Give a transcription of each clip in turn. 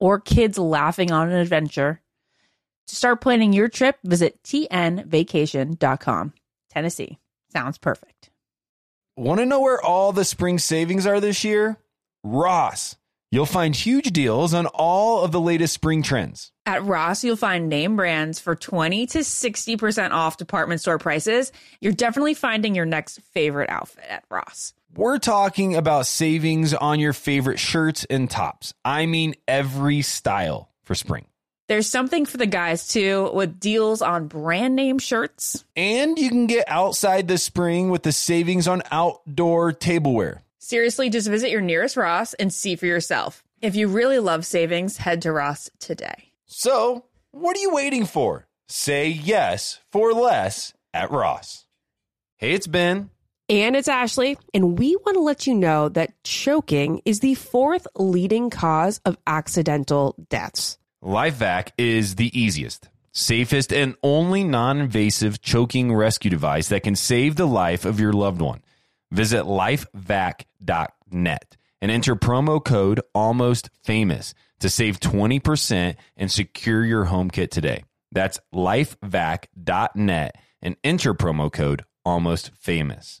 or kids laughing on an adventure. To start planning your trip, visit tnvacation.com. Tennessee sounds perfect. Want to know where all the spring savings are this year? Ross. You'll find huge deals on all of the latest spring trends. At Ross, you'll find name brands for 20 to 60% off department store prices. You're definitely finding your next favorite outfit at Ross. We're talking about savings on your favorite shirts and tops. I mean, every style for spring. There's something for the guys too, with deals on brand name shirts. And you can get outside this spring with the savings on outdoor tableware. Seriously, just visit your nearest Ross and see for yourself. If you really love savings, head to Ross today. So, what are you waiting for? Say yes for less at Ross. Hey, it's Ben. And it's Ashley, and we want to let you know that choking is the fourth leading cause of accidental deaths. LifeVac is the easiest, safest, and only non invasive choking rescue device that can save the life of your loved one. Visit lifevac.net and enter promo code almost famous to save 20% and secure your home kit today. That's lifevac.net and enter promo code almost famous.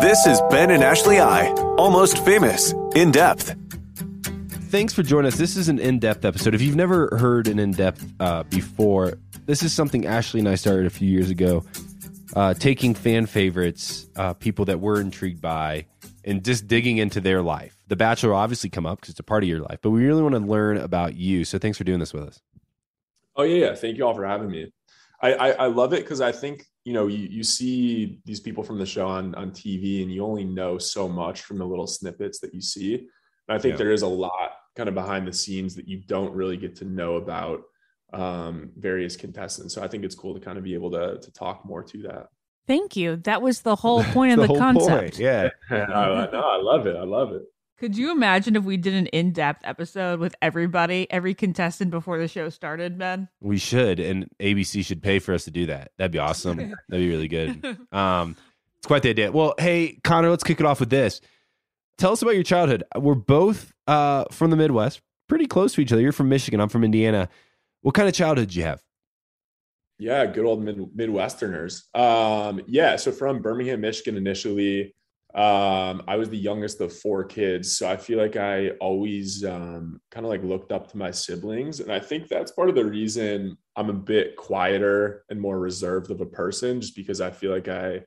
This is Ben and Ashley I, almost famous, in depth. Thanks for joining us. This is an in depth episode. If you've never heard an in depth uh, before, this is something Ashley and I started a few years ago, uh, taking fan favorites, uh, people that we're intrigued by, and just digging into their life. The Bachelor will obviously come up because it's a part of your life, but we really want to learn about you. So thanks for doing this with us. Oh yeah, yeah. Thank you all for having me. I I, I love it because I think you know you you see these people from the show on on TV, and you only know so much from the little snippets that you see. And I think Yeah. there is a lot kind of behind the scenes that you don't really get to know about um, various contestants. So I think it's cool to kind of be able to to talk more to that. Thank you. That was the whole point of The the, concept. point, Yeah. I, I, no, I love it. I love it. Could you imagine if we did an in depth episode with everybody, every contestant before the show started, Ben? We should, and ABC should pay for us to do that. That'd be awesome. That'd be really good. Um, it's quite the idea. Well, hey, Connor, let's kick it off with this. Tell us about your childhood. We're both uh, from the Midwest, pretty close to each other. You're from Michigan. I'm from Indiana. What kind of childhood did you have? Yeah, good old mid, Midwesterners. Um, yeah, so from Birmingham, Michigan initially. Um, I was the youngest of four kids, so I feel like I always um, kind of like looked up to my siblings, and I think that's part of the reason I'm a bit quieter and more reserved of a person, just because I feel like I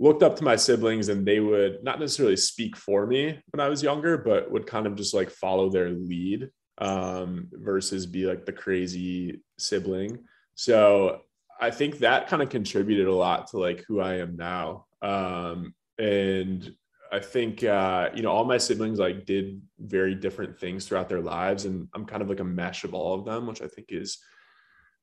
looked up to my siblings and they would not necessarily speak for me when I was younger, but would kind of just like follow their lead um, versus be like the crazy sibling. So I think that kind of contributed a lot to like who I am now. Um, and I think uh, you know all my siblings like did very different things throughout their lives, and I'm kind of like a mesh of all of them, which I think is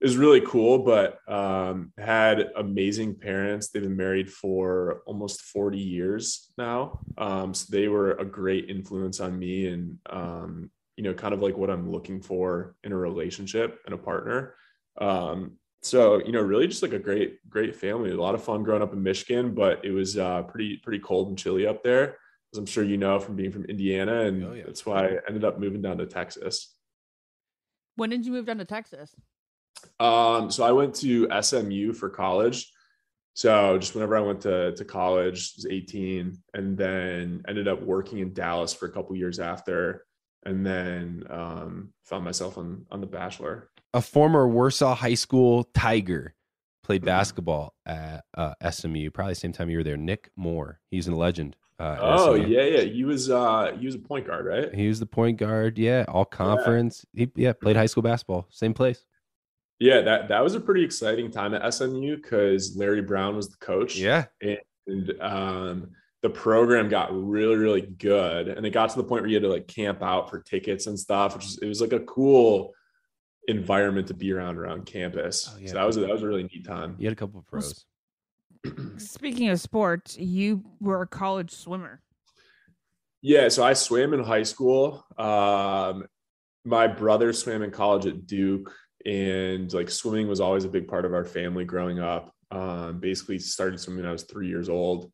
is really cool. But um, had amazing parents. They've been married for almost 40 years now, um, so they were a great influence on me, and um, you know, kind of like what I'm looking for in a relationship and a partner. Um, so you know, really just like a great, great family. A lot of fun growing up in Michigan, but it was uh, pretty, pretty cold and chilly up there, as I'm sure you know from being from Indiana, and Oh, yeah. that's why I ended up moving down to Texas. When did you move down to Texas? Um, so I went to SMU for college. So just whenever I went to, to college, I was 18 and then ended up working in Dallas for a couple years after. And then um, found myself on, on The Bachelor. A former Warsaw High School Tiger played basketball at uh, SMU. Probably the same time you were there. Nic Moore. He's a legend. Uh, Oh SMU. yeah, yeah. He was uh he was a point guard, right? He was the point guard. Yeah, all conference. He yeah played high school basketball. Same place. Yeah, that that was a pretty exciting time at SMU because Larry Brown was the coach. Yeah. and um, the program got really really good, and it got to the point where you had to like camp out for tickets and stuff, which was it was like a cool environment to be around around campus. Oh, yeah. So that was a, that was a really neat time. You had a couple of pros. Speaking of sports, you were a college swimmer. Yeah, so I swam in high school. Um, my brother swam in college at Duke, and like swimming was always a big part of our family growing up. Um, basically, started swimming when I was three years old,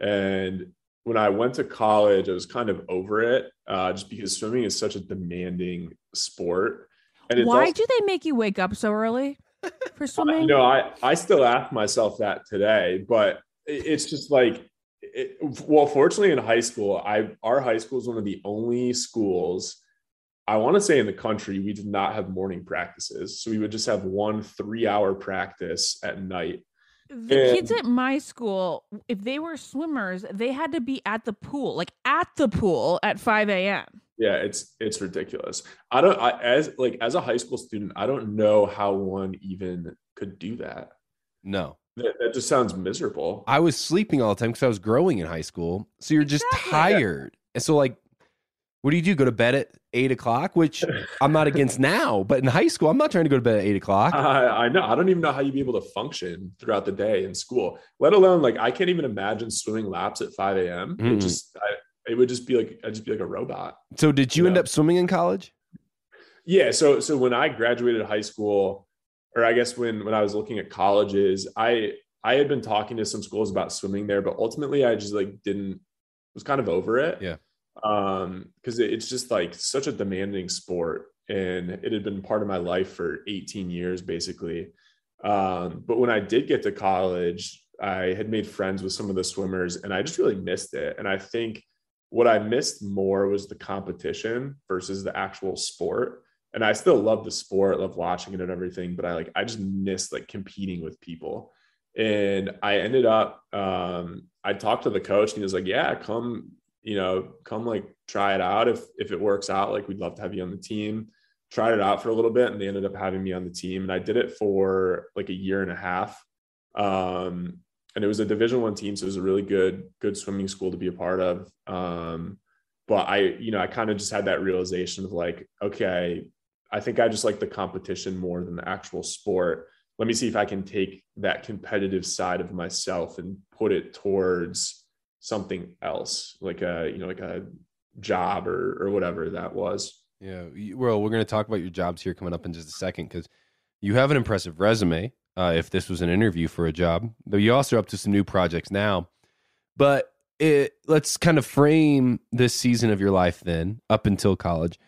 and when I went to college, I was kind of over it, uh, just because swimming is such a demanding sport. Why also- do they make you wake up so early for swimming? you know, I I still ask myself that today, but it's just like, it, well, fortunately, in high school, I our high school is one of the only schools I want to say in the country we did not have morning practices, so we would just have one three hour practice at night. The kids at my school, if they were swimmers, they had to be at the pool, like at the pool at 5 a.m. Yeah, it's it's ridiculous. I don't I, as like as a high school student, I don't know how one even could do that. No, That, that just sounds miserable. I was sleeping all the time because I was growing in high school. So you're just Exactly. tired. And so like, what do you do? Go to bed at eight o'clock, which I'm not against now, but in high school, I'm not trying to go to bed at eight o'clock. I, I know. I don't even know how you'd be able to function throughout the day in school, let alone like I can't even imagine swimming laps at 5 a.m. It Mm-mm. just, I, it would just be like, I'd just be like a robot. So did you end No. up swimming in college? Yeah. So, so when I graduated high school, or I guess when, when I was looking at colleges, I, I had been talking to some schools about swimming there, but ultimately I just like didn't, was kind of over it. Yeah. Um, cause it- it's just like such a demanding sport and it had been part of my life for 18 years basically. Um, but when I did get to college, I had made friends with some of the swimmers and I just really missed it. And I think what I missed more was the competition versus the actual sport. And I still love the sport, love watching it and everything, but I like I just missed like competing with people. And I ended up um I talked to the coach and he was like, Yeah, come, you know, come like try it out. If if it works out, like we'd love to have you on the team. Tried it out for a little bit and they ended up having me on the team. And I did it for like a year and a half. Um and it was a division one team so it was a really good good swimming school to be a part of um but i you know i kind of just had that realization of like okay i think i just like the competition more than the actual sport let me see if i can take that competitive side of myself and put it towards something else like a you know like a job or or whatever that was Yeah. Well, we're going to talk about your jobs here coming up in just a second because you have an impressive resume. Uh, if this was an interview for a job, but you also are up to some new projects now. But it, let's kind of frame this season of your life then, up until college.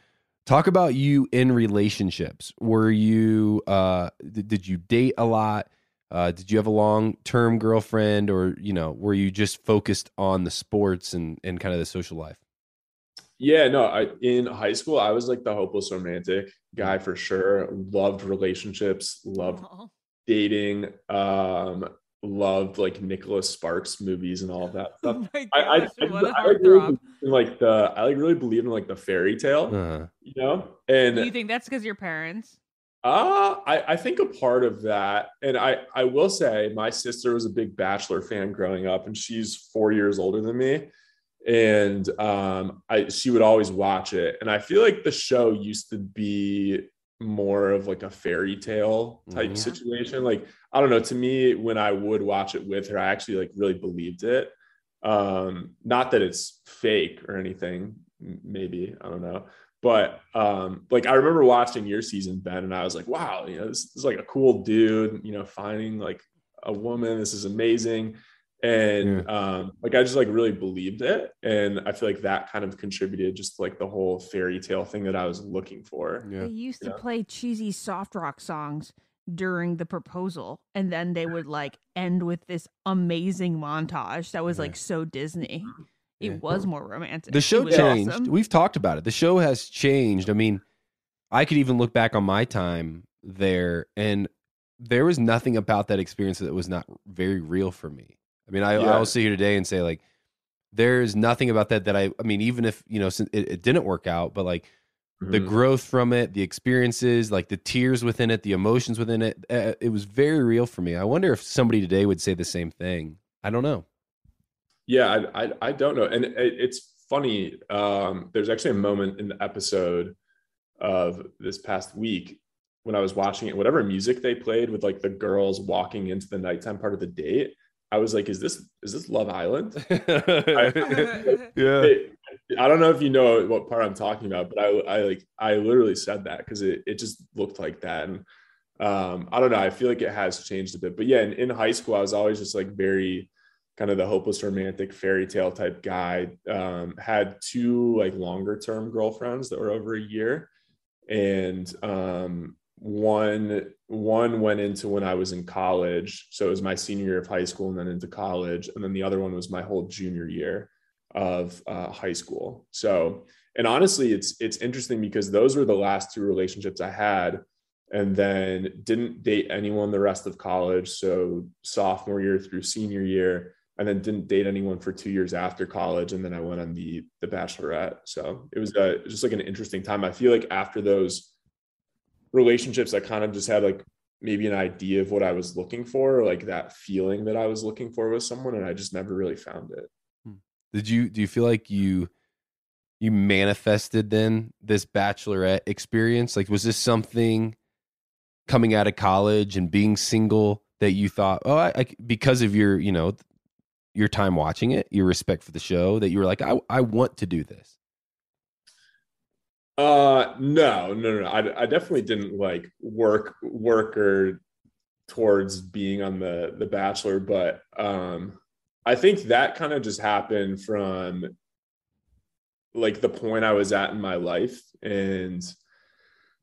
Talk about you in relationships. Were you? Uh, did you date a lot? Uh, did you have a long term girlfriend, or you know, were you just focused on the sports and and kind of the social life? Yeah, no, I in high school I was like the hopeless romantic guy for sure. Loved relationships, loved dating, um, loved like Nicholas Sparks movies and all of that stuff. Oh my I, I, gosh, I, what like really believe in, like the I like really believe in like the fairy tale, Uh, you know? And Do you think that's because your parents? Uh, I, I think a part of that, and I, I will say my sister was a big Bachelor fan growing up, and she's four years older than me. And um, I she would always watch it. And I feel like the show used to be more of like a fairy tale type Mhm. situation. Like, I don't know, to me, when I would watch it with her, I actually like really believed it. Um, not that it's fake or anything, maybe, I don't know But um, like I remember watching your season, Ben, and I was like, wow, you know, this, this is like a cool dude, you know, finding like a woman. This is amazing. And yeah. um, like I just like really believed it. And I feel like that kind of contributed just like the whole fairy tale thing that I was looking for. Yeah. They used to play cheesy soft rock songs during the proposal and then they would like end with this amazing montage that was yeah. like so disney it yeah. was more romantic the show changed awesome. we've talked about it the show has changed i mean i could even look back on my time there and there was nothing about that experience that was not very real for me i mean i, yeah. i'll sit here today and say like there's nothing about that that i i mean even if you know it, it didn't work out but like mm-hmm. the growth from it, the experiences, like the tears within it, the emotions within it. Uh, it was very real for me. I wonder if somebody today would say the same thing. I don't know. Yeah, I I, I don't know, and it, it's funny. Um, there's actually a moment in the episode of this past week when I was watching it. Whatever music they played with like the girls walking into the nighttime part of the date. I was like, "Is this is this Love Island?" I, yeah. It, I don't know if you know what part I'm talking about, but I, I like I literally said that because it, it just looked like that. And um, I don't know. I feel like it has changed a bit. But yeah, in, in high school, I was always just like very kind of the hopeless romantic fairy tale type guy. Um, had two like longer term girlfriends that were over a year. And um, one one went into when I was in college. So it was my senior year of high school and then into college. And then the other one was my whole junior year of uh, high school. So, and honestly, it's it's interesting because those were the last two relationships I had, and then didn't date anyone the rest of college. So sophomore year through senior year, and then didn't date anyone for two years after college, and then I went on the the Bachelorette. So it was uh, just like an interesting time. I feel like after those relationships, I kind of just had like maybe an idea of what I was looking for, like that feeling that I was looking for with someone, and I just never really found it. Did you do you feel like you you manifested then this bachelorette experience? Like was this something coming out of college and being single that you thought, oh, I, I because of your, you know, your time watching it, your respect for the show, that you were like, I, I want to do this? Uh, no, no, no. I, I definitely didn't like work, work or towards being on the the Bachelor, but um, I think that kind of just happened from like the point I was at in my life. And,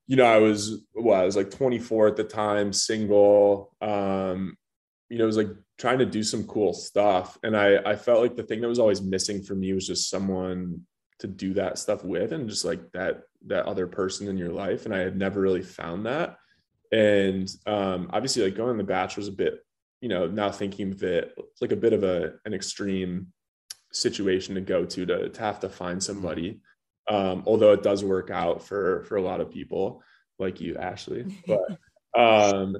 you know, I was, well, I was like 24 at the time, single. Um, you know, it was like trying to do some cool stuff. And I, I felt like the thing that was always missing for me was just someone to do that stuff with and just like that, that other person in your life. And I had never really found that. And um, obviously, like going on the Bachelor was a bit you know, now thinking of it, it's like a bit of a an extreme situation to go to to, to have to find mm-hmm. somebody. Um, although it does work out for for a lot of people like you, Ashley. But um,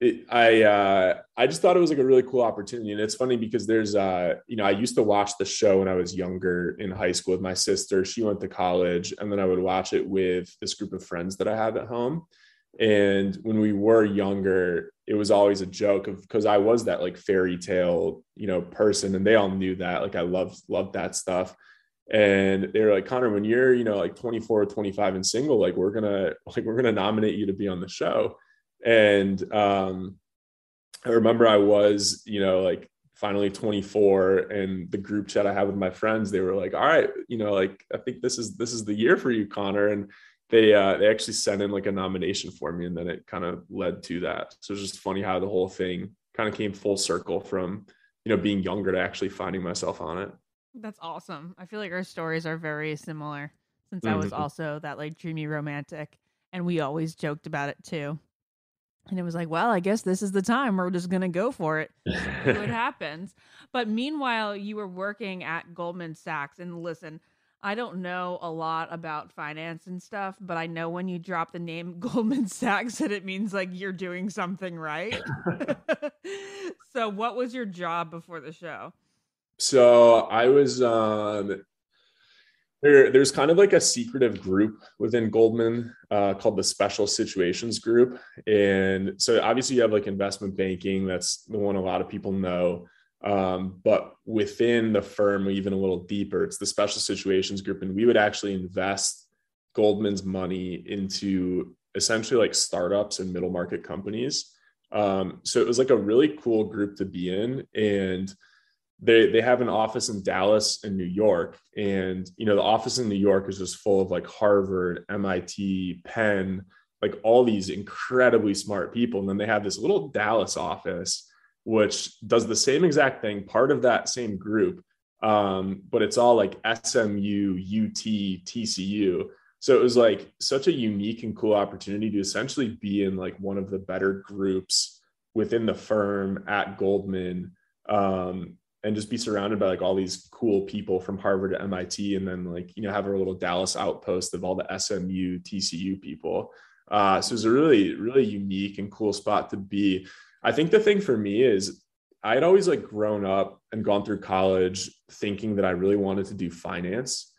it, I uh, I just thought it was like a really cool opportunity, and it's funny because there's uh, you know I used to watch the show when I was younger in high school with my sister. She went to college, and then I would watch it with this group of friends that I have at home. And when we were younger, it was always a joke of because I was that like fairy tale, you know, person, and they all knew that. Like I loved loved that stuff. And they were like, Connor, when you're, you know, like 24 or 25 and single, like we're gonna like we're gonna nominate you to be on the show. And um I remember I was, you know, like finally 24 and the group chat I had with my friends, they were like, all right, you know, like I think this is this is the year for you, Connor. And they uh, they actually sent in like a nomination for me, and then it kind of led to that. So it's just funny how the whole thing kind of came full circle from you know being younger to actually finding myself on it. That's awesome. I feel like our stories are very similar since mm-hmm. I was mm-hmm. also that like dreamy romantic, and we always joked about it too. And it was like, well, I guess this is the time we're just gonna go for it. See what happens. But meanwhile, you were working at Goldman Sachs, and listen, I don't know a lot about finance and stuff, but I know when you drop the name Goldman Sachs that it means like you're doing something right. so what was your job before the show? So I was um there, there's kind of like a secretive group within Goldman uh, called the Special Situations Group. And so obviously you have like investment banking, that's the one a lot of people know. Um, but within the firm, even a little deeper, it's the special situations group, and we would actually invest Goldman's money into essentially like startups and middle market companies. Um, so it was like a really cool group to be in. And they they have an office in Dallas and New York. And you know, the office in New York is just full of like Harvard, MIT, Penn, like all these incredibly smart people. And then they have this little Dallas office, which does the same exact thing, part of that same group. Um, but it's all like SMU, UT, TCU. So it was like such a unique and cool opportunity to essentially be in like one of the better groups within the firm at Goldman um, and just be surrounded by like all these cool people from Harvard to MIT and then like, you know, have a little Dallas outpost of all the SMU, TCU people. Uh, so it's a really, really unique and cool spot to be. I think the thing for me is I had always like grown up and gone through college thinking that I really wanted to do finance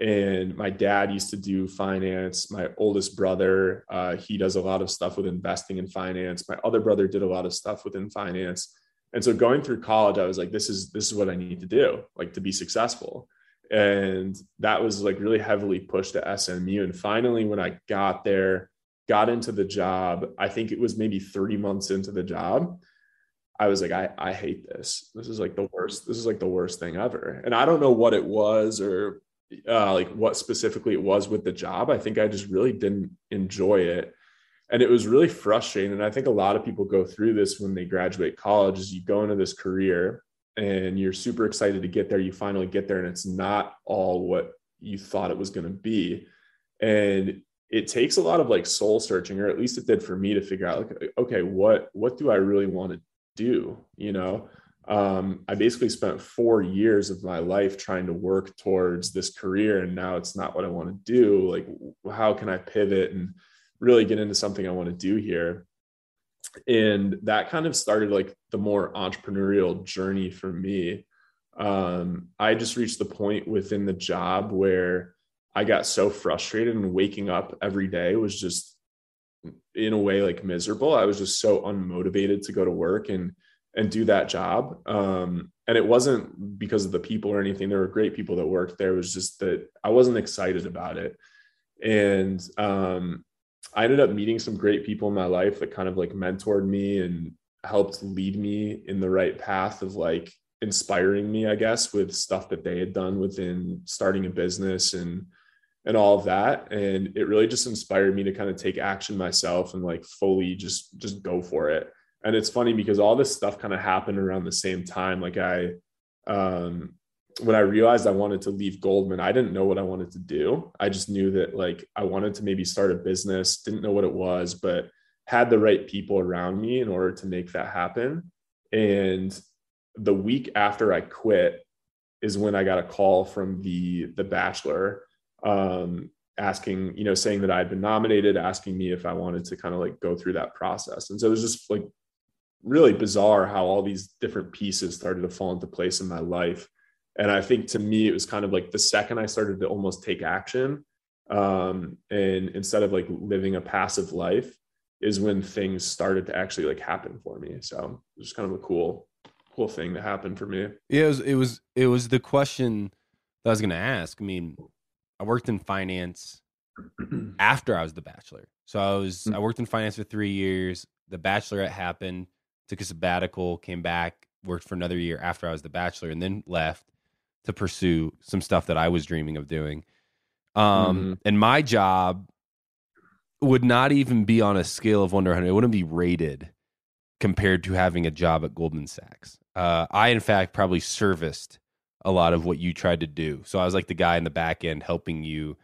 and my dad used to do finance my oldest brother uh, he does a lot of stuff with investing in finance my other brother did a lot of stuff within finance and so going through college i was like this is this is what i need to do like to be successful and that was like really heavily pushed to smu and finally when i got there got into the job i think it was maybe 30 months into the job I was like, I, I hate this. This is like the worst. This is like the worst thing ever. And I don't know what it was or uh, like what specifically it was with the job. I think I just really didn't enjoy it. And it was really frustrating. And I think a lot of people go through this when they graduate college is you go into this career and you're super excited to get there. You finally get there and it's not all what you thought it was going to be. And it takes a lot of like soul searching, or at least it did for me to figure out like, okay, what, what do I really want to do? You know? um, I basically spent four years of my life trying to work towards this career, and now it's not what I want to do. Like, how can I pivot and really get into something I want to do here? And that kind of started like the more entrepreneurial journey for me. Um, I just reached the point within the job where I got so frustrated and waking up every day was just in a way like miserable. I was just so unmotivated to go to work and and do that job. Um, and it wasn't because of the people or anything. There were great people that worked there. It was just that I wasn't excited about it. And um, I ended up meeting some great people in my life that kind of like mentored me and helped lead me in the right path of like inspiring me, I guess, with stuff that they had done within starting a business and and all of that. And it really just inspired me to kind of take action myself and like fully just just go for it and it's funny because all this stuff kind of happened around the same time like i um when i realized i wanted to leave goldman i didn't know what i wanted to do. I just knew that like i wanted to maybe start a business didn't know what it was but had the right people around me in order to make that happen. And the week after i quit is when i got a call from the the bachelor um asking you know saying that i'd been nominated asking me if i wanted to kind of like go through that process. And so it was just like really bizarre how all these different pieces started to fall into place in my life. And I think to me, it was kind of like the second I started to almost take action, um, and instead of like living a passive life, is when things started to actually like happen for me. So it was kind of a cool, cool thing that happened for me. Yeah, it was it was it was the question that I was going to ask. I mean, I worked in finance after I was the bachelor. So I was I worked in finance for three years. The bachelorette happened took a sabbatical, came back, worked for another year after I was the bachelor, and then left to pursue some stuff that I was dreaming of doing. Um, mm-hmm. And my job would not even be on a scale of one to 100. It wouldn't be rated compared to having a job at Goldman Sachs. Uh, I, in fact, probably serviced a lot of what you tried to do. So I was like the guy in the back end helping you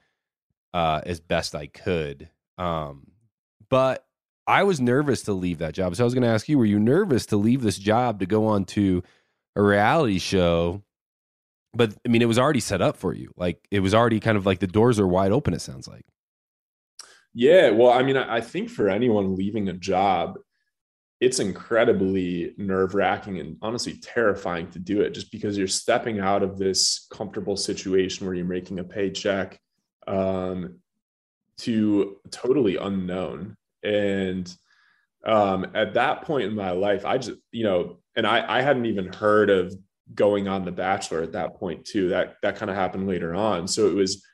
uh, as best I could. Um, but I was nervous to leave that job. So I was going to ask you, were you nervous to leave this job to go on to a reality show? But I mean, it was already set up for you. Like it was already kind of like the doors are wide open, it sounds like. Yeah. Well, I mean, I think for anyone leaving a job, it's incredibly nerve wracking and honestly terrifying to do it just because you're stepping out of this comfortable situation where you're making a paycheck um, to totally unknown and um, at that point in my life, I just, you know, and I, I hadn't even heard of going on The Bachelor at that point too. That that kind of happened later on. So it was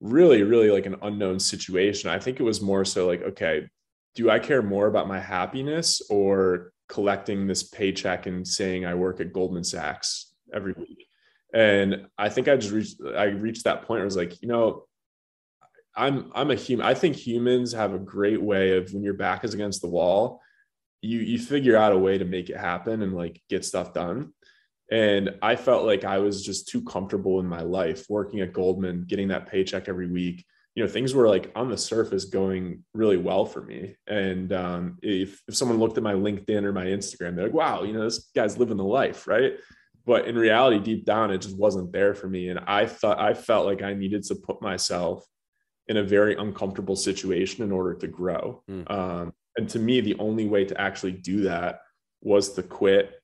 really, really like an unknown situation. I think it was more so like, okay, do I care more about my happiness or collecting this paycheck and saying I work at Goldman Sachs every week? And I think I just reached I reached that point where I was like, you know, I'm I'm a human. I think humans have a great way of when your back is against the wall, you you figure out a way to make it happen and like get stuff done. And I felt like I was just too comfortable in my life working at Goldman, getting that paycheck every week. You know, things were like on the surface going really well for me. And um, if, if someone looked at my LinkedIn or my Instagram, they're like, wow, you know, this guy's living the life, right? But in reality, deep down, it just wasn't there for me. And I thought I felt like I needed to put myself in a very uncomfortable situation in order to grow. Mm. Um, and to me, the only way to actually do that was to quit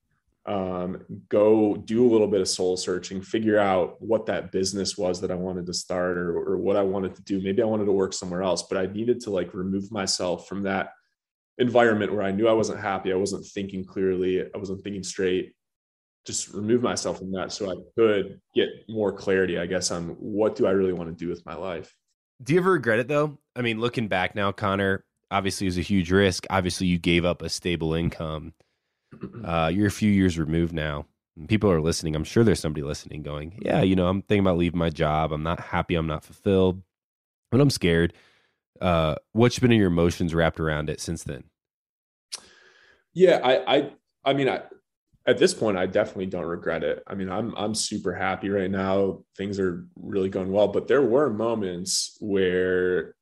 um, go do a little bit of soul searching, figure out what that business was that I wanted to start or, or what I wanted to do. Maybe I wanted to work somewhere else, but I needed to like remove myself from that environment where I knew I wasn't happy. I wasn't thinking clearly. I wasn't thinking straight. Just remove myself from that so I could get more clarity, I guess, on what do I really want to do with my life. Do you ever regret it though? I mean, looking back now, Connor, obviously was a huge risk. Obviously, you gave up a stable income uh, you're a few years removed now. People are listening. I'm sure there's somebody listening going, Yeah, you know, I'm thinking about leaving my job. I'm not happy. I'm not fulfilled, but I'm scared. Uh, what's been in your emotions wrapped around it since then? Yeah, I, I, I mean, I, at this point, I definitely don't regret it. I mean, I'm, I'm super happy right now. Things are really going well, but there were moments where,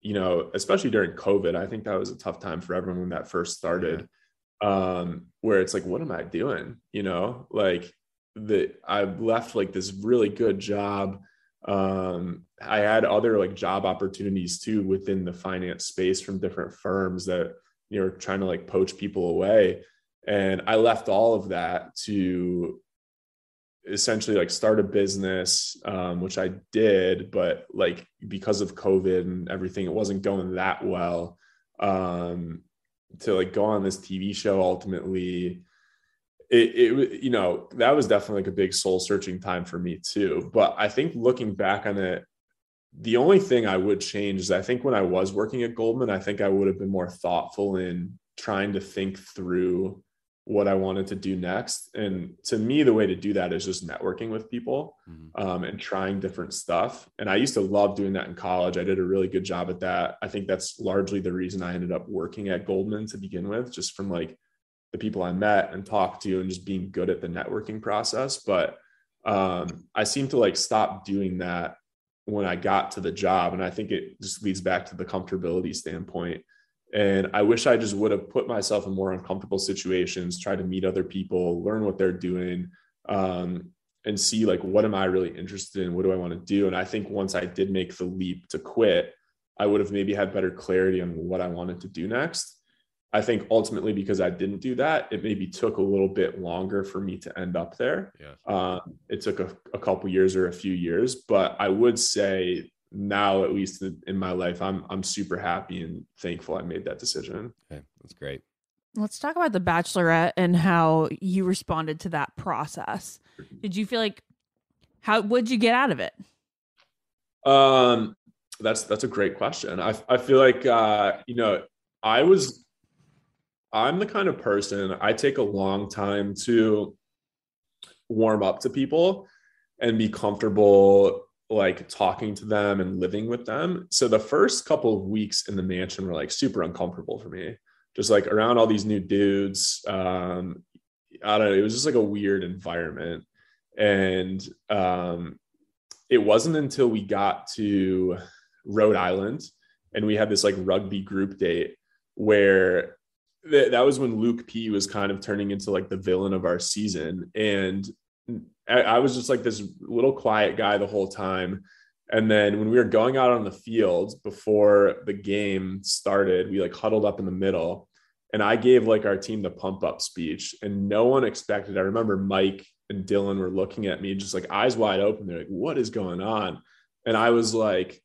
you know, especially during COVID, I think that was a tough time for everyone when that first started um, where it's like, what am I doing? You know, like that I've left like this really good job. Um, I had other like job opportunities too within the finance space from different firms that you know trying to like poach people away. And I left all of that to essentially like start a business um, which i did but like because of covid and everything it wasn't going that well um, to like go on this TV show ultimately it, it you know that was definitely like a big soul searching time for me too. But i think looking back on it the only thing i would change is i think when i was working at goldman i think i would have been more thoughtful in trying to think through what I wanted to do next. And to me, the way to do that is just networking with people mm-hmm. um, and trying different stuff. And I used to love doing that in college. I did a really good job at that. I think that's largely the reason I ended up working at Goldman to begin with, just from like the people I met and talked to and just being good at the networking process. But um, I seem to like stop doing that when I got to the job. And I think it just leads back to the comfortability standpoint and I wish I just would have put myself in more uncomfortable situations, try to meet other people, learn what they're doing, um, and see like what am I really interested in? What do I want to do? And I think once I did make the leap to quit, I would have maybe had better clarity on what I wanted to do next. I think ultimately because I didn't do that, it maybe took a little bit longer for me to end up there. Yeah. Uh, it took a, a couple years or a few years, but I would say now at least in my life i'm i'm super happy and thankful i made that decision. Okay that's great. Let's talk about the bachelorette and how you responded to that process. Did you feel like how would you get out of it? Um that's that's a great question. I i feel like uh you know i was i'm the kind of person i take a long time to warm up to people and be comfortable like talking to them and living with them. So the first couple of weeks in the mansion were like super uncomfortable for me. Just like around all these new dudes. Um, I don't know, it was just like a weird environment. And um, it wasn't until we got to Rhode Island and we had this like rugby group date where th- that was when Luke P was kind of turning into like the villain of our season. And I, was just like this little quiet guy the whole time. And then when we were going out on the field before the game started, we like huddled up in the middle and I gave like our team the pump up speech and no one expected. I remember Mike and Dylan were looking at me just like eyes wide open. They're like, what is going on? And I was like,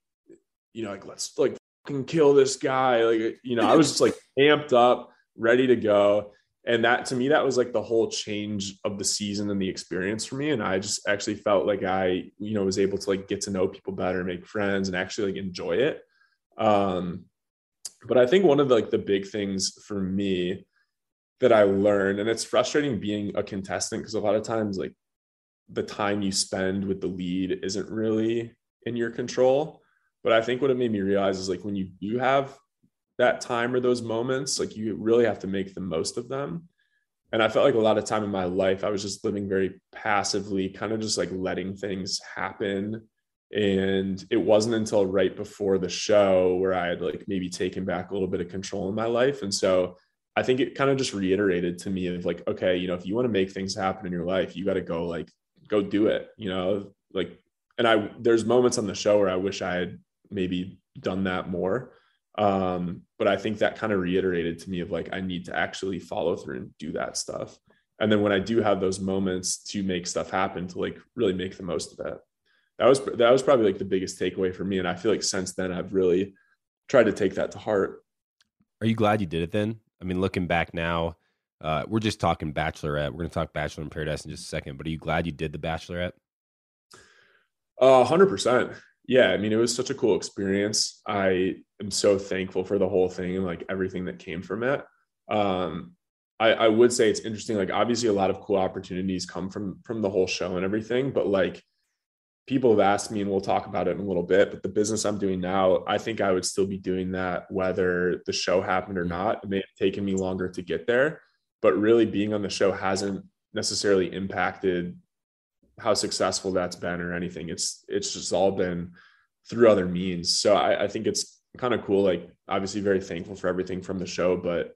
you know, like, let's like fucking kill this guy. Like, you know, I was just like amped up, ready to go and that to me that was like the whole change of the season and the experience for me. And i just actually felt like i you know was able to like get to know people better make friends and actually like enjoy it. Um but i think one of the, like the big things for me that i learned and it's frustrating being a contestant because a lot of times like the time you spend with the lead isn't really in your control. But i think what it made me realize is like when you do have that time or those moments like you really have to make the most of them. And i felt like a lot of time in my life i was just living very passively kind of just like letting things happen. And it wasn't until right before the show where i had like maybe taken back a little bit of control in my life. And so i think it kind of just reiterated to me of like okay you know if you want to make things happen in your life you got to go like go do it you know? Like and i there's moments on the show where i wish i had maybe done that more um, but I think that kind of reiterated to me of like, I need to actually follow through and do that stuff. And then when I do have those moments to make stuff happen, to like really make the most of it. That was that was probably like the biggest takeaway for me. And I feel like since then I've really tried to take that to heart. Are you glad you did it then? I mean, looking back now, uh, we're just talking Bachelorette. We're going to talk Bachelor in Paradise in just a second. But are you glad you did the Bachelorette? A hundred percent yeah, I mean, it was such a cool experience. I am so thankful for the whole thing and like everything that came from it. Um, I, I would say it's interesting. Like, obviously, a lot of cool opportunities come from from the whole show and everything. But like, people have asked me, and we'll talk about it in a little bit. But the business I'm doing now, I think I would still be doing that whether the show happened or not. It may have taken me longer to get there, but really being on the show hasn't necessarily impacted how successful that's been or anything. It's it's just all been through other means. So I, I think it's kind of cool. Like obviously very thankful for everything from the show, but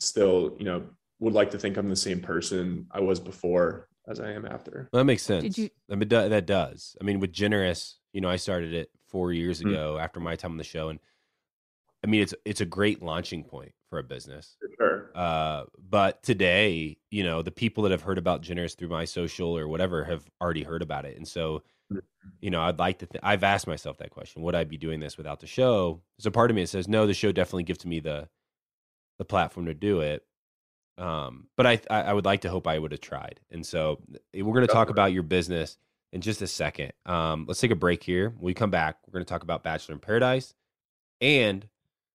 still, you know, would like to think I'm the same person I was before as I am after. Well, that makes sense. Did you- I mean, that that does. I mean, with Generous, you know, I started it four years Mm. ago after my time on the show, and I mean, it's it's a great launching point for a business. For sure. Uh, but today, you know, the people that have heard about Generous through my social or whatever have already heard about it, and so, you know, I'd like to. Th- I've asked myself that question: Would I be doing this without the show? There's a part of me that says no. The show definitely gives me the the platform to do it. Um, but I, I I would like to hope I would have tried, and so eh, we're going to talk about your business in just a second. Um, let's take a break here. When we come back, we're going to talk about Bachelor in Paradise and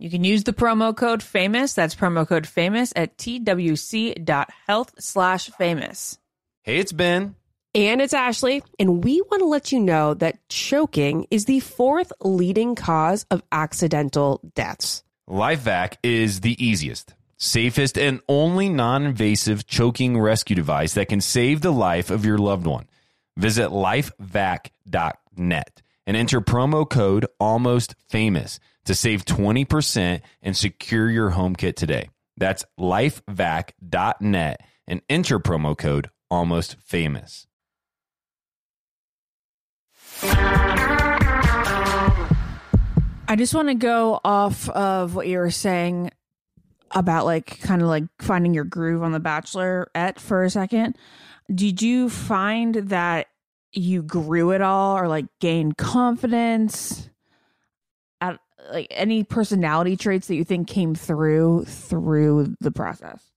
You can use the promo code famous. That's promo code famous at twc.health slash famous. Hey, it's Ben. And it's Ashley, and we want to let you know that choking is the fourth leading cause of accidental deaths. LifeVac is the easiest, safest, and only non invasive choking rescue device that can save the life of your loved one. Visit lifevac.net and enter promo code almost famous to save 20% and secure your home kit today. That's lifevac.net and enter promo code almost famous. I just want to go off of what you were saying about like kind of like finding your groove on the bachelorette for a second. Did you find that you grew it all or like gained confidence? Like any personality traits that you think came through through the process?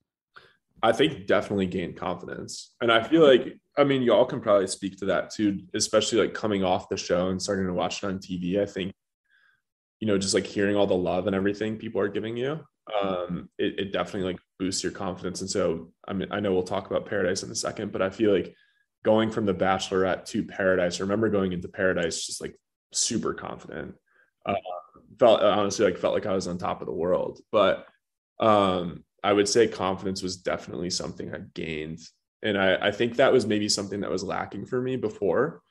I think definitely gained confidence. And I feel like, I mean, y'all can probably speak to that too, especially like coming off the show and starting to watch it on TV. I think, you know, just like hearing all the love and everything people are giving you, um, it, it definitely like boosts your confidence. And so, I mean, I know we'll talk about Paradise in a second, but I feel like going from the Bachelorette to Paradise, I remember going into Paradise just like super confident. Uh, felt honestly like felt like I was on top of the world, but um, I would say confidence was definitely something I gained. And I, I think that was maybe something that was lacking for me before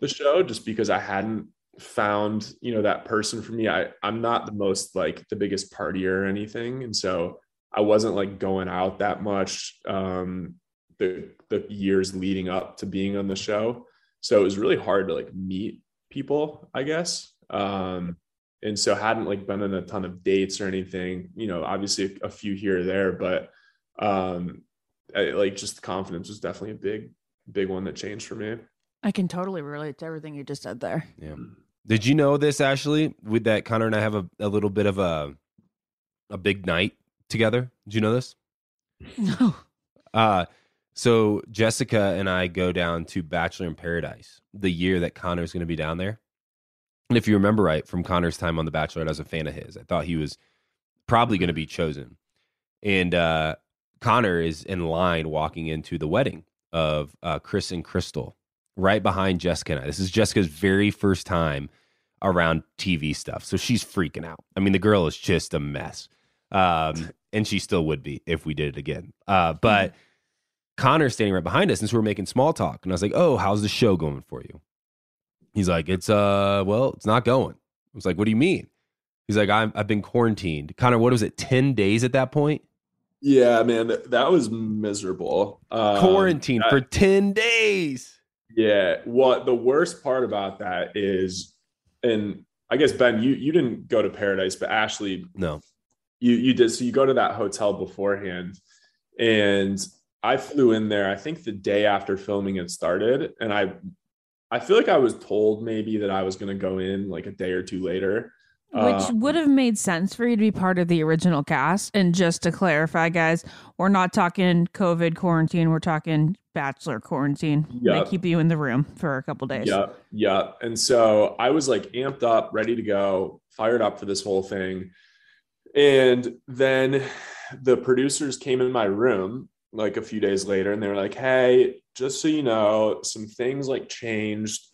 the show, just because I hadn't found, you know, that person for me. I, I'm not the most like the biggest partier or anything. And so I wasn't like going out that much um the the years leading up to being on the show. So it was really hard to like meet people, I guess. Um and so hadn't like been on a ton of dates or anything you know obviously a, few here or there but um I, like just the confidence was definitely a big big one that changed for me I can totally relate to everything you just said there. Yeah. Did you know this, Ashley? With that, Connor and I have a, a little bit of a a big night together. Did you know this? No. Uh so Jessica and I go down to Bachelor in Paradise the year that Connor's going to be down there. And if you remember right from Connor's time on The Bachelor, I was a fan of his. I thought he was probably going to be chosen. And uh, Connor is in line walking into the wedding of uh, Chris and Crystal, right behind Jessica and I. This is Jessica's very first time around TV stuff. So she's freaking out. I mean, the girl is just a mess. Um, and she still would be if we did it again. Uh, but mm-hmm. Connor's standing right behind us, and so we're making small talk. And I was like, "Oh, how's the show going for you?" He's like, "It's uh, well, it's not going." I was like, "What do you mean?" He's like, I'm, I've been quarantined." Connor, what was it? Ten days at that point. Yeah, man, that, was miserable. Um, Quarantine for ten days. Yeah. What the worst part about that is, and I guess Ben, you you didn't go to Paradise, but Ashley, no, you you did. So you go to that hotel beforehand, and I flew in there. I think the day after filming it started, and I I feel like I was told maybe that I was going to go in like a day or two later. Which Um, would have made sense for you to be part of the original cast. And just to clarify, guys, we're not talking COVID quarantine. We're talking bachelor quarantine. They keep you in the room for a couple days. Yeah, yeah. And so I was like amped up, ready to go, fired up for this whole thing. And then the producers came in my room like a few days later and they were like, hey, just so you know, some things like changed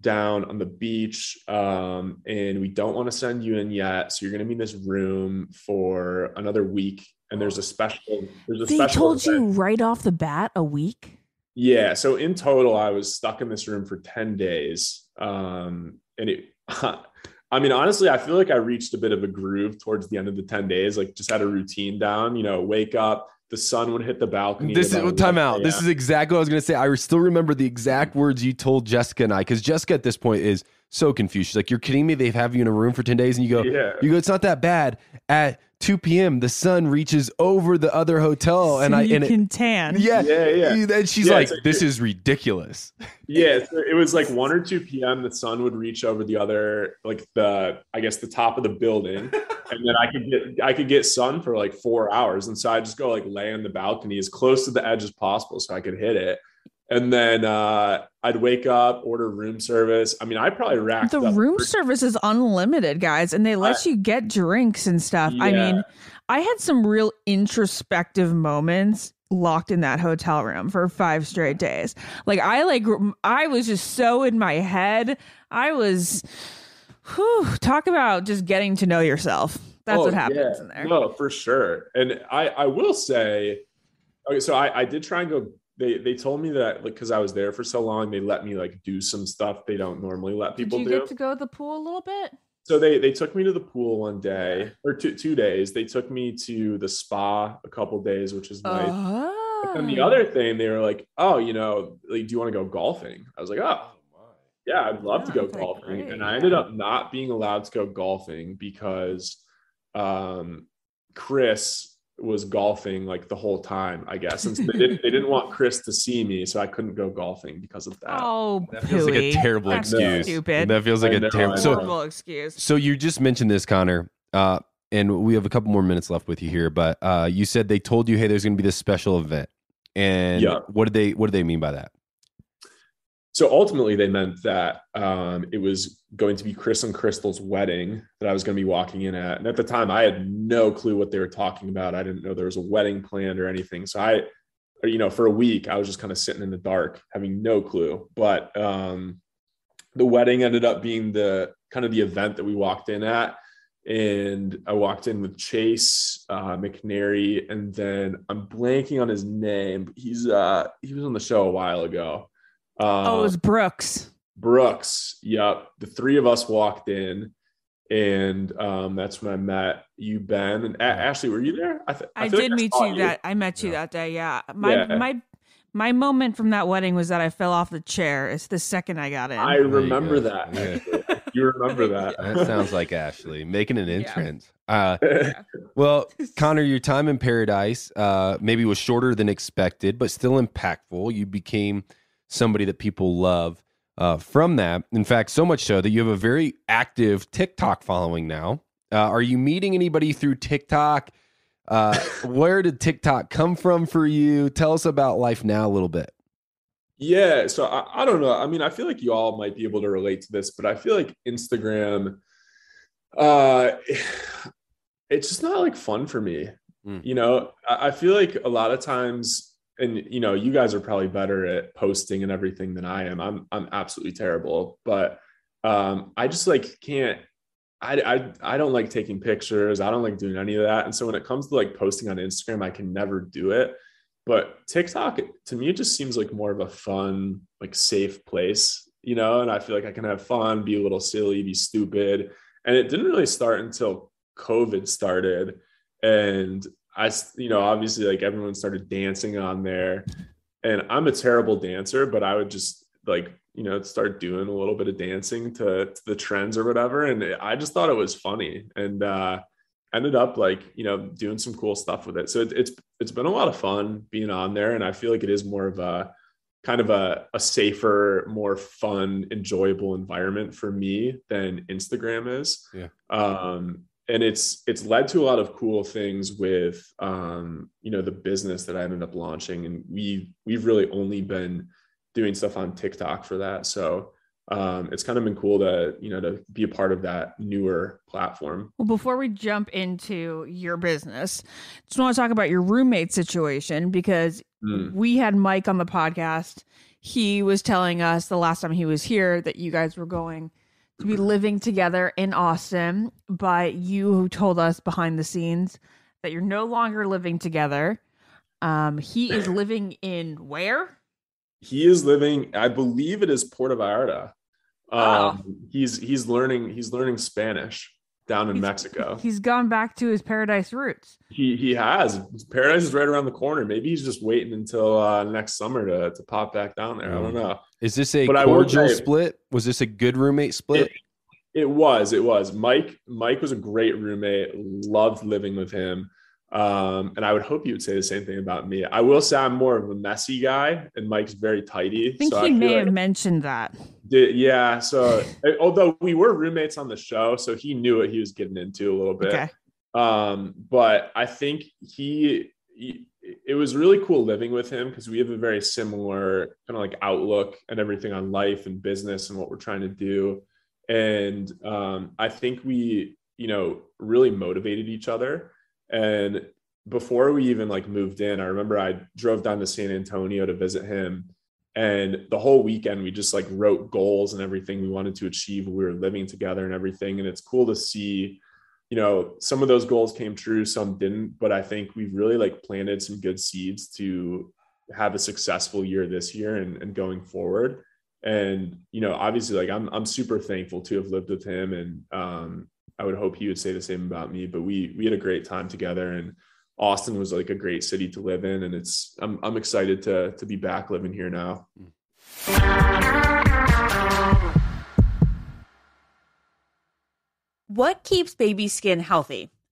down on the beach. Um, and we don't want to send you in yet. So you're going to be in this room for another week. And there's a special, there's a They special. told event. you right off the bat a week. Yeah. So in total, I was stuck in this room for 10 days. Um, and it, I mean, honestly, I feel like I reached a bit of a groove towards the end of the 10 days, like just had a routine down, you know, wake up, the sun would hit the balcony. This is time 11 out. This is exactly what I was going to say. I still remember the exact mm-hmm. words you told Jessica and I because Jessica at this point is so confused. She's like, "You're kidding me? They have you in a room for ten days?" And you go, Yeah. "You go, it's not that bad." At 2 p.m., the sun reaches over the other hotel, and So I you and it- tan. yeah, Yeah, yeah. And she's Yeah, like, like- "This is ridiculous." yeah so it was like 1 or 2 p.m the sun would reach over the other like the i guess the top of the building and then i could get i could get sun for like four hours and so i just go like lay on the balcony as close to the edge as possible so i could hit it and then uh i'd wake up order room service i mean i probably racked The room service is unlimited, guys, and they let you get drinks and stuff. I mean, I had some real introspective moments locked in that hotel room for five straight days. Like I like I was just so in my head. I was whew, talk about just getting to know yourself. That's Oh, what happens yeah. in there. No, for sure. And I, I will say, okay, so I, I did try and go. They, they told me that like because I was there for so long, they let me like do some stuff they don't normally let people Did you do. get to go to the pool a little bit? so they they took me to the pool one day or two two days. They took me to the spa a couple days, which is nice. Oh. And the other thing, they were like, "Oh, you know, like, do you want to go golfing?" I was like, "Oh, yeah, I'd love to go golfing." great, and I ended up not being allowed to go golfing because um, Chris was golfing like the whole time, I guess. Since they didn't, they didn't want Chris to see me, so I couldn't go golfing because of that. Oh, That feels like a terrible That's excuse. Stupid. That feels like I a know, terrible. So, excuse. so you just mentioned this, Connor, uh, and we have a couple more minutes left with you here. But uh, you said they told you, "Hey, there's going to be this special event," and Yeah. what did they what do they mean by that? So ultimately, they meant that um, it was going to be Chris and Crystal's wedding that I was going to be walking in at. And at the time, I had no clue what they were talking about. I didn't know there was a wedding planned or anything. So I, or, you know, for a week, I was just kind of sitting in the dark, having no clue. But um, the wedding ended up being the kind of the event that we walked in at. And I walked in with Chase uh, McNary, and then I'm blanking on his name. He's uh, he was on the show a while ago. Uh, oh, it was Brooks. Brooks. Yep. The three of us walked in, and um, that's when I met you, Ben, and A- Ashley. Were you there? I, th- I, feel did like meet saw you that I met you that day. Yeah. My Yeah. my my moment from that wedding was that I fell off the chair. It's the second I got in. I There you remember that. Yeah. You remember that? That sounds like Ashley making an entrance. Uh, well, Connor, your time in paradise uh, maybe was shorter than expected, but still impactful. You became somebody that people love uh, from that. In fact, so much so that you have a very active TikTok following now. Uh, are you meeting anybody through TikTok? Uh, where did TikTok come from for you? Tell us about life now a little bit. Yeah, so I, I don't know. I mean, I feel like you all might be able to relate to this, but I feel like Instagram, uh, it's just not like fun for me. Mm. You know, I, I feel like a lot of times, and you know, you guys are probably better at posting and everything than I am. I'm I'm absolutely terrible, but um, I just like can't. I, I I don't like taking pictures. I don't like doing any of that. And so when it comes to like posting on Instagram, I can never do it. But TikTok, to me, it just seems like more of a fun, like safe place, you know. And I feel like I can have fun, be a little silly, be stupid. And it didn't really start until COVID started, and I, you know, obviously like everyone started dancing on there, and I'm a terrible dancer, but I would just like you know start doing a little bit of dancing to, to the trends or whatever, and I just thought it was funny, and uh, ended up like you know doing some cool stuff with it. So it, it's it's been a lot of fun being on there, and I feel like it is more of a kind of a, a safer, more fun, enjoyable environment for me than Instagram is. Yeah. Um, and it's it's led to a lot of cool things with um, you know the business that I ended up launching, and we we've really only been doing stuff on TikTok for that. So um, it's kind of been cool to you know to be a part of that newer platform. Well, before we jump into your business, just want to talk about your roommate situation because Mm. we had Mike on the podcast. He was telling us the last time he was here that you guys were going to be living together in Austin, but you told us behind the scenes that you're no longer living together. Um, he is living in where? He is living, I believe it is Puerto Vallarta. Oh. Um, he's he's learning he's learning Spanish down in He's- Mexico. He's gone back to his paradise roots. He he has paradise is right around the corner. Maybe he's just waiting until uh, next summer to to pop back down there. I don't know. Is this a But I cordial say- split? Was this a good roommate split? It, it was it was Mike. Mike was a great roommate. Loved living with him. Um, and I would hope you would say the same thing about me. I will say I'm more of a messy guy, and Mike's very tidy. I think so he feel may like- have mentioned that. Did, yeah. So eh, although we were roommates on the show, so he knew what he was getting into a little bit. Okay. Um, but I think he, he it was really cool living with him because we have a very similar kind of like outlook and everything on life and business and what we're trying to do. And um, I think we, you know, really motivated each other. And before we even like moved in, I remember I drove down to San Antonio to visit him. And the whole weekend, we just like wrote goals and everything we wanted to achieve. We were living together and everything. And it's cool to see, you know, some of those goals came true, some didn't. But I think we've really like planted some good seeds to have a successful year this year and, and going forward. And, you know, obviously, like I'm, I'm super thankful to have lived with him. And um, I would hope he would say the same about me. But we, we had a great time together. And, Austin was like a great city to live in, and it's I'm I'm excited to to be back living here now. What keeps baby skin healthy?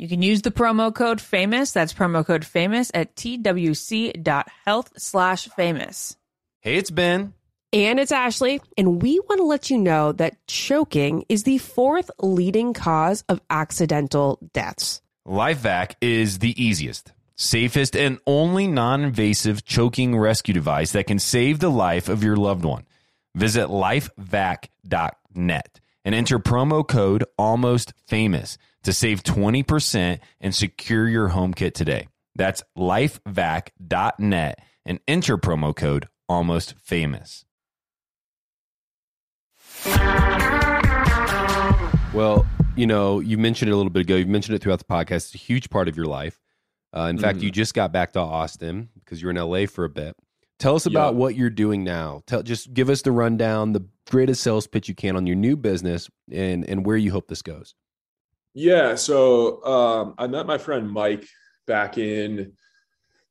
You can use the promo code famous. That's promo code famous at twc.health slash famous. Hey, it's Ben. And it's Ashley, and we want to let you know that choking is the fourth leading cause of accidental deaths. LifeVac is the easiest, safest, and only non invasive choking rescue device that can save the life of your loved one. Visit lifevac.net and enter promo code almost famous to save 20% and secure your home kit today. That's lifevac.net and enter promo code almost famous. Well, you know, you mentioned it a little bit ago. You mentioned it throughout the podcast. It's a huge part of your life. Uh, in fact, Mhm. you just got back to Austin because you're in LA for a bit. Tell us about Yeah. what you're doing now. Tell, just give us the rundown, the greatest sales pitch you can on your new business, and and where you hope this goes. Yeah. So um, I met my friend Mike back in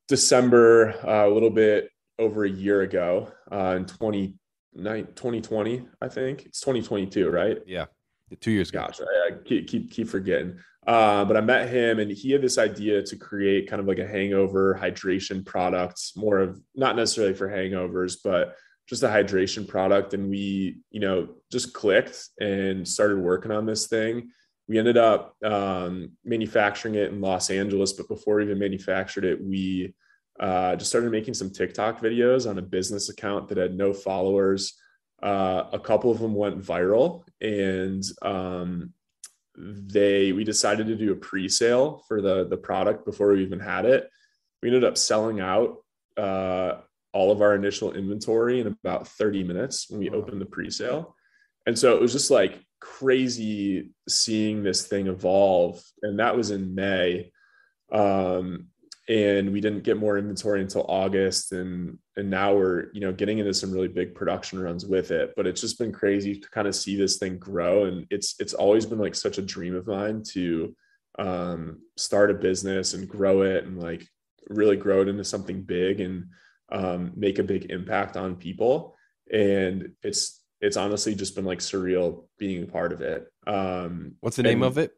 December, uh, a little bit over a year ago, uh, in 20, 2020, I think. It's 2022, right? Yeah, two years ago. Gotcha. I keep keep, keep forgetting. Uh, but I met him, and he had this idea to create kind of like a hangover hydration product, more of not necessarily for hangovers, but just a hydration product. And we, you know, just clicked and started working on this thing. We ended up um, manufacturing it in Los Angeles, but before we even manufactured it, we uh, just started making some TikTok videos on a business account that had no followers. Uh, a couple of them went viral, and um, they we decided to do a pre-sale for the the product before we even had it. We ended up selling out uh, all of our initial inventory in about 30 minutes when we opened the pre-sale. And so it was just like crazy seeing this thing evolve. And that was in May. Um, and we didn't get more inventory until August. And and now we're, you know, getting into some really big production runs with it. But it's just been crazy to kind of see this thing grow. And it's it's always been like such a dream of mine to um start a business and grow it and like really grow it into something big and um, make a big impact on people. And it's it's honestly just been like surreal being a part of it. Um, What's the name of it?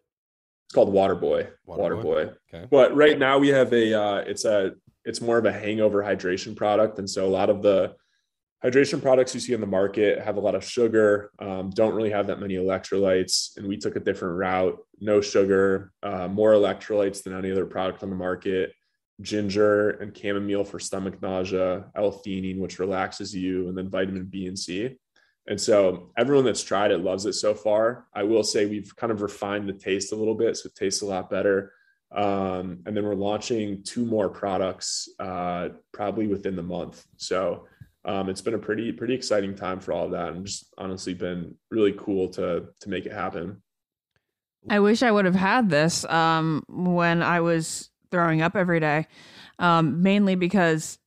It's called Waterboy. Waterboy. Waterboy. Okay. But right now we have a uh, it's a it's more of a hangover hydration product, and so a lot of the hydration products you see on the market have a lot of sugar, um, don't really have that many electrolytes, and we took a different route: no sugar, uh, more electrolytes than any other product on the market. Ginger and chamomile for stomach nausea, L-theanine, which relaxes you, and then vitamin B and C. And so everyone that's tried it loves it so far. I will say we've kind of refined the taste a little bit, so it tastes a lot better. Um, and then we're launching two more products uh, probably within the month. So um, it's been a pretty pretty exciting time for all of that, and just honestly been really cool to to make it happen. I wish I would have had this um, when I was throwing up every day, um, mainly because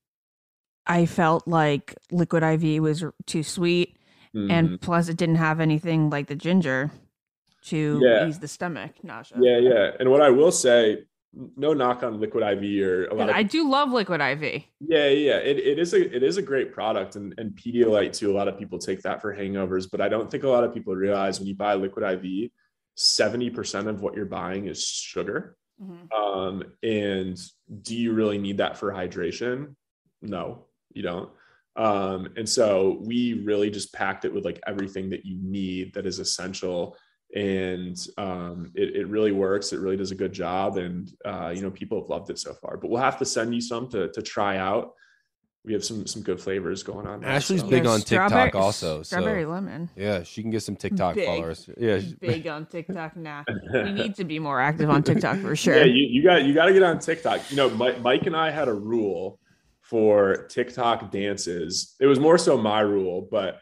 I felt like liquid IV was too sweet, Mhm. and plus it didn't have anything like the ginger to Yeah. ease the stomach nausea. Yeah, yeah. And what I will say, no knock on liquid IV or a lot of I do love liquid IV. Yeah, yeah, it, it is a it is a great product, and and Pedialyte too. A lot of people take that for hangovers, but I don't think a lot of people realize when you buy liquid IV, seventy percent of what you're buying is sugar. Um, and do you really need that for hydration? No, you don't. Um, and so we really just packed it with like everything that you need that is essential. And um, it, it really works. It really does a good job. And, uh, you know, people have loved it so far, but we'll have to send you some to, to try out. we have some some good flavors going on. there, Ashley's so. big on Strawberry- TikTok also. so- strawberry lemon. Yeah, she can get some TikTok Big. followers. Yeah, she- Big on TikTok now. we need to be more active on TikTok for sure. Yeah, you, you got you got to get on TikTok. You know, Mike, Mike and I had a rule for TikTok dances. It was more so my rule, but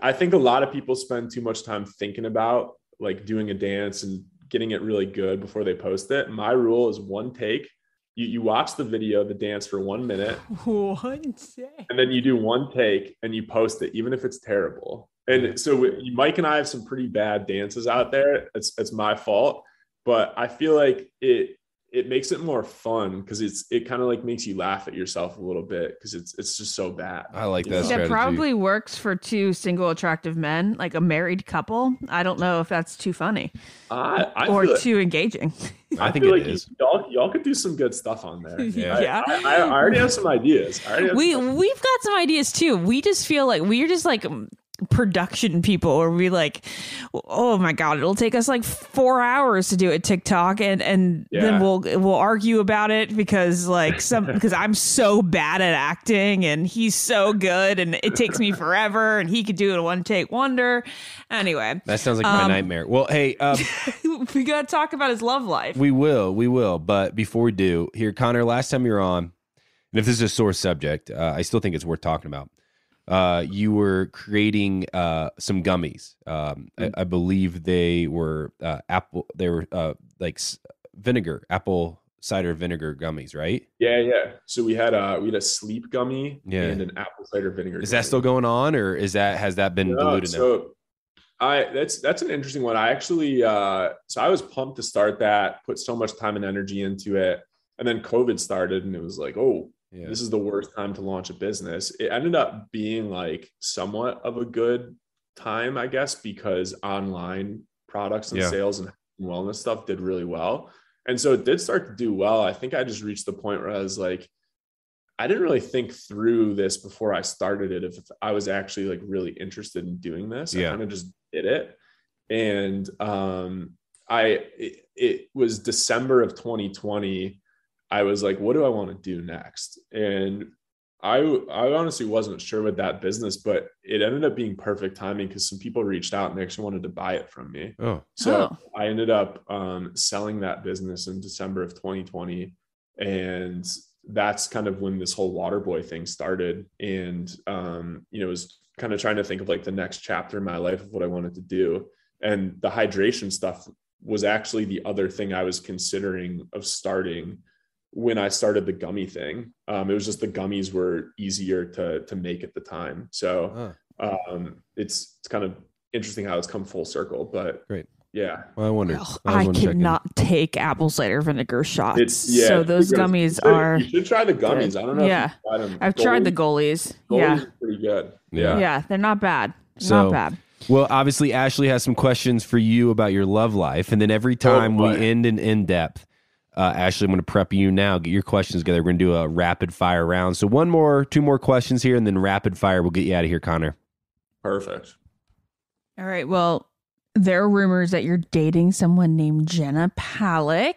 I think a lot of people spend too much time thinking about like doing a dance and getting it really good before they post it. My rule is one take. You, you watch the video, the dance for one minute, One day. and then you do one take and you post it, even if it's terrible. And so Mike and I have some pretty bad dances out there. It's it's my fault, but I feel like it it makes it more fun because it's it kind of like makes you laugh at yourself a little bit because it's it's just so bad. I like that know? That probably works for two single attractive men, like a married couple. I don't know if that's too funny I, I or feel, too engaging. I think feel it like is. y'all y'all could do some good stuff on there. Yeah. I, Yeah. I, I, I already have some ideas. I have we some- we've got some ideas too. We just feel like we're just like production people where we like oh my god it'll take us like four hours to do a tiktok and and Yeah. then we'll we'll argue about it because like some because i'm so bad at acting and he's so good and it takes me forever and he could do it in one take wonder anyway That sounds like my Um, nightmare. Well, hey, um, we gotta talk about his love life we will, we will. But before we do, here, Connor, last time you were on, and if this is a sore subject, uh, I still think it's worth talking about. Uh, you were creating uh, some gummies. Um, I, I believe they were uh, apple. They were uh, like s- vinegar, apple cider vinegar gummies, right? yeah, yeah. So we had a we had a sleep gummy Yeah. and an apple cider vinegar. Is that still going on, or is that has that been No, diluted now? so I that's that's an interesting one. I actually uh so I was pumped to start that, put so much time and energy into it. And then COVID started and it was like, oh, Yeah. this is the worst time to launch a business. It ended up being like somewhat of a good time, I guess, because online products and Yeah. sales and wellness stuff did really well. And so it did start to do well. I think I just reached the point where I was like, I didn't really think through this before I started it. If I was actually like really interested in doing this, Yeah. I kind of just did it. And um, I, it, it was December of 2020. I was like, what do I want to do next? And I, I honestly wasn't sure with that business, but it ended up being perfect timing because some people reached out and they actually wanted to buy it from me. Oh, So Oh. I ended up um, selling that business in December of 2020. And that's kind of when this whole Waterboy thing started. And, um, you know, it was kind of trying to think of like the next chapter in my life of what I wanted to do. And the hydration stuff was actually the other thing I was considering of starting when I started the gummy thing. Um, it was just the gummies were easier to, to make at the time. So oh, um, it's, it's kind of interesting how it's come full circle, but Great. yeah. well, I wonder. Ugh, I, I was wondering checking. cannot take apple cider vinegar shots. It's yeah. so those you gummies you should- are. You should try the gummies. I don't know. Yeah. if you've tried them. I've tried the Golis- golis. golis Yeah, pretty good. Yeah. yeah, they're not bad. So- not bad. Well, obviously, Ashley has some questions for you about your love life. And then every time we end an in depth, uh, Ashley, I'm going to prep you now. Get your questions together. We're going to do a rapid fire round. So, one more, two more questions here, and then rapid fire. We'll get you out of here, Connor. Perfect. All right. Well, there are rumors that you're dating someone named Jenna Palek.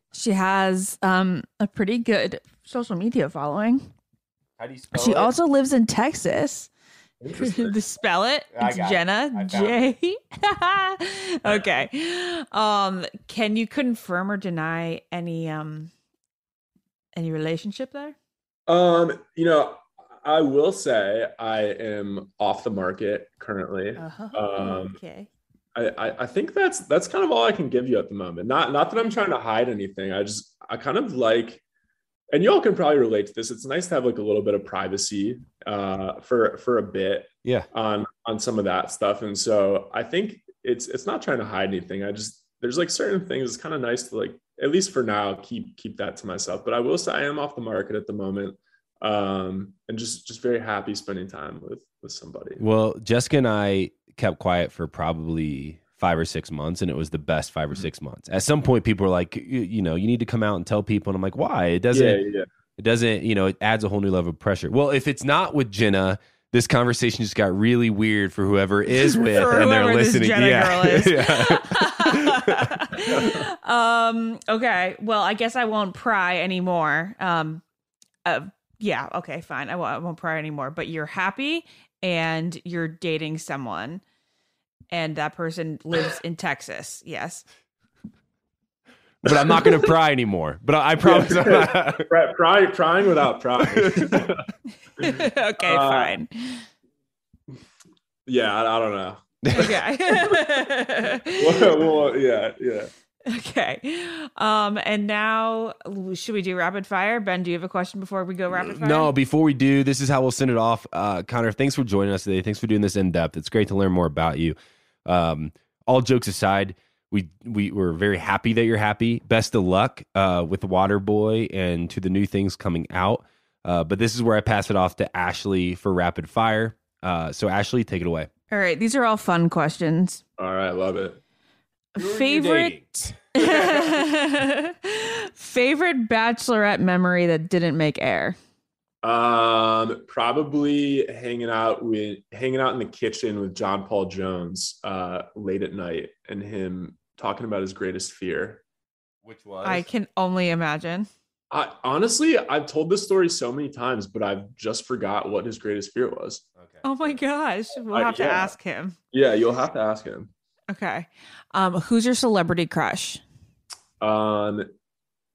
she has um, a pretty good social media following. How do you She also lives in Texas. To spell it, I it's it. Jenna I J. okay. Um, can you confirm or deny any um any relationship there? Um, you know, I will say I am off the market currently. Uh-huh. Um, okay. I, I I think that's that's kind of all I can give you at the moment. Not not that I'm trying to hide anything. I just I kind of like, and y'all can probably relate to this. It's nice to have like a little bit of privacy uh, for for a bit Yeah. on on some of that stuff. And so I think it's it's not trying to hide anything. I just there's like certain things. It's kind of nice to like at least for now keep keep that to myself. But I will say I am off the market at the moment, um, and just just very happy spending time with with somebody. Well, Jessica and I kept quiet for probably five or six months, and it was the best five or six months. At some point, people were like, you, you know, you need to come out and tell people. And I'm like, why? It doesn't. Yeah, yeah. It doesn't. You know, it adds a whole new level of pressure. Well, if it's not with Jenna. This conversation just got really weird for whoever is with, and they're whoever listening. Yeah. girl is. Yeah. um okay well i guess i won't pry anymore um uh, yeah, okay, fine. I won't, I won't pry anymore. But you're happy and you're dating someone, and that person lives in Texas. Yes. But I'm not going to pry anymore. But I, I promise. I'm not. Pry, pry, prying without prying. okay, Uh, fine. yeah, I, I don't know. Okay. well, well, yeah, yeah. okay. Um, and now should we do rapid fire? Ben, do you have a question before we go rapid fire? No, before we do, this is how we'll send it off. Uh, Connor, thanks for joining us today. Thanks for doing this in depth. It's great to learn more about you. Um, all jokes aside, we we were very happy that you're happy. Best of luck uh, with Waterboy and to the new things coming out. Uh, but this is where I pass it off to Ashley for rapid fire. Uh, so Ashley, take it away. All right, these are all fun questions. All right, love it. Favorite favorite bachelorette memory that didn't make air. Um, probably hanging out with hanging out in the kitchen with John Paul Jones uh late at night and him talking about his greatest fear. Which was I can only imagine. I honestly I've told this story so many times, but I've just forgot what his greatest fear was. Okay. Oh my gosh, we'll have to yeah. ask him. Yeah, you'll have to ask him. Okay. Um, who's your celebrity crush? Um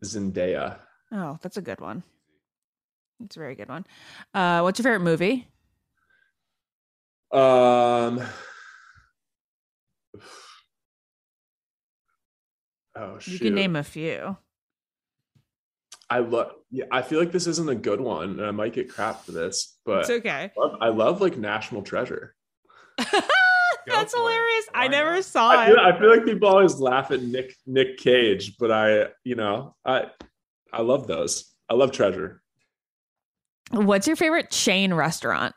Zendaya. Oh, that's a good one. It's a very good one. Uh, what's your favorite movie? Um Oh You can name a few. I love yeah, I feel like this isn't a good one, and I might get crap for this, but It's okay. I love, I love like National Treasure. That's for it. hilarious. I never not? saw I it. feel, I feel like people always laugh at Nick Nick Cage, but I, you know, I I love those. I love Treasure. What's your favorite chain restaurant?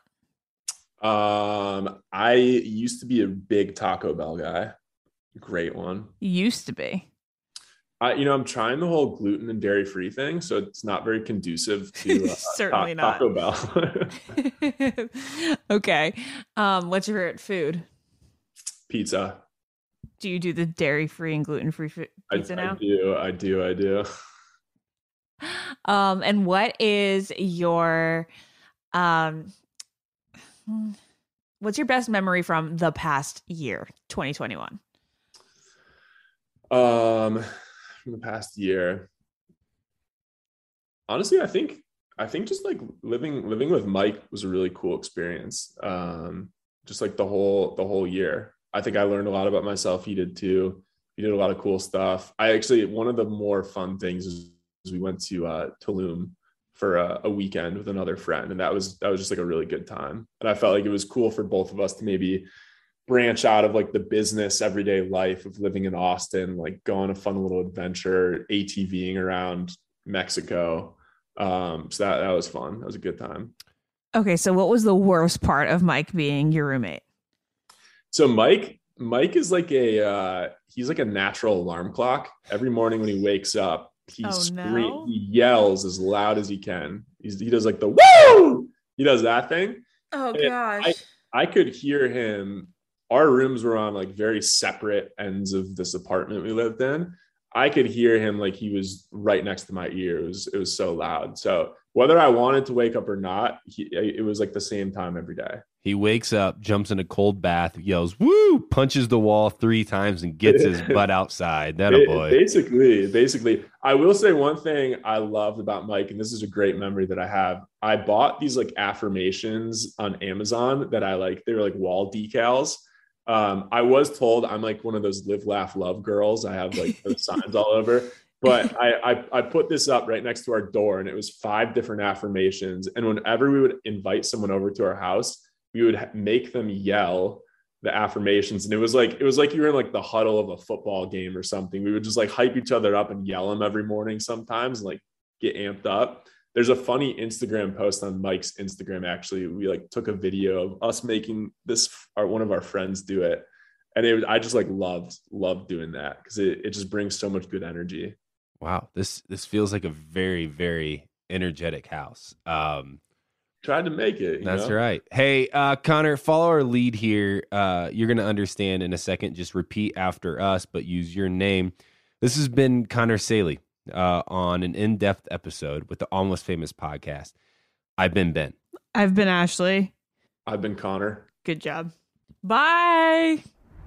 Um, I used to be a big Taco Bell guy. Great one. Used to be. I, you know, I'm trying the whole gluten and dairy free thing, so it's not very conducive to uh, Certainly Ta- not. Taco Bell. okay. Um, what's your favorite food? Pizza. Do you do the dairy free and gluten free pizza I now? I do. I do. I do. Um, and what is your um what's your best memory from the past year, 2021? Um, from the past year, honestly, I think I think just like living living with Mike was a really cool experience. Um, just like the whole the whole year, I think I learned a lot about myself. He did too. He did a lot of cool stuff. I actually one of the more fun things is we went to uh, Tulum for a, a weekend with another friend, and that was that was just like a really good time. And I felt like it was cool for both of us to maybe branch out of like the business everyday life of living in Austin, like go on a fun little adventure, ATVing around Mexico. Um, so that that was fun. That was a good time. Okay, so what was the worst part of Mike being your roommate? So Mike, Mike is like a uh, he's like a natural alarm clock. Every morning when he wakes up, he Oh, scream- no. he yells as loud as he can. He's, he does like the woo. He does that thing. Oh And I, I could hear him. Our rooms were on like very separate ends of this apartment we lived in. I could hear him like he was right next to my ear. It was it was so loud. So whether I wanted to wake up or not, he, it was like the same time every day. He wakes up, jumps in a cold bath, yells "woo," punches the wall three times, and gets his butt outside. That a boy. Basically, basically, I will say one thing I loved about Mike, and this is a great memory that I have. I bought these like affirmations on Amazon that I like. They were like wall decals. Um, I was told I'm like one of those live, laugh, love girls. I have like those signs all over. But I, I I put this up right next to our door, and it was five different affirmations. And whenever we would invite someone over to our house, we would make them yell the affirmations. And it was like it was like you were in like the huddle of a football game or something. We would just like hype each other up and yell them every morning sometimes and like get amped up. There's a funny instagram post on mike's instagram actually. We like took a video of us making this our one of our friends do it. And it was, i just like loved loved doing that because it, it just brings so much good energy Wow, this this feels like a very very energetic house. Um, tried to make it you That's know? right. Hey, uh, Connor, follow our lead here. Uh, you're going to understand in a second. Just repeat after us, but use your name. This has been Connor Saeli uh, on an in depth episode with the Almost Famous podcast. I've been Ben. I've been Ashley. I've been Connor. Good job. Bye.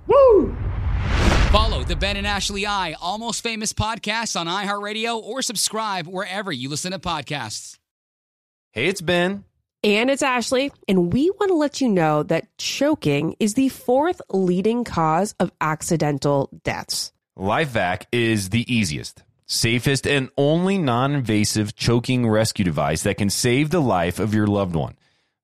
Woo! Follow the Ben and Ashley I Almost Famous podcast on iHeartRadio or subscribe wherever you listen to podcasts. Hey, it's Ben. And it's Ashley, and we want to let you know that choking is the fourth leading cause of accidental deaths. LifeVac is the easiest, safest, and only non invasive choking rescue device that can save the life of your loved one.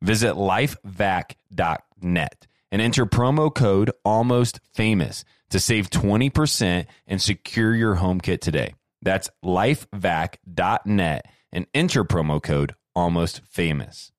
Visit lifevac.net and enter promo code almost famous to save 20% and secure your home kit today. That's lifevac.net and enter promo code almost famous.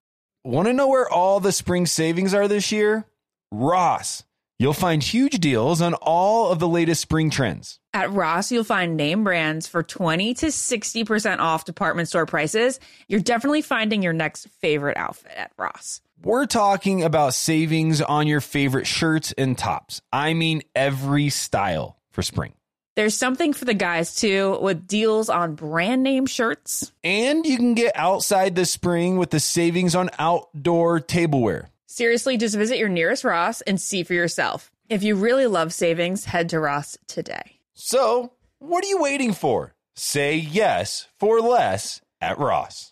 Want to know where all the spring savings are this year? Ross. You'll find huge deals on all of the latest spring trends. At Ross, you'll find name brands for 20 to 60% off department store prices. You're definitely finding your next favorite outfit at Ross. We're talking about savings on your favorite shirts and tops. I mean, every style for spring. There's something for the guys too, with deals on brand name shirts. And you can get outside this spring with the savings on outdoor tableware. Seriously, just visit your nearest Ross and see for yourself. If you really love savings, head to Ross today. So, what are you waiting for? Say yes for less at Ross.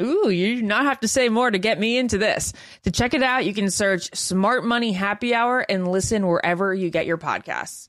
Ooh, you do not have to say more to get me into this. To check it out, you can search Smart Money Happy Hour and listen wherever you get your podcasts.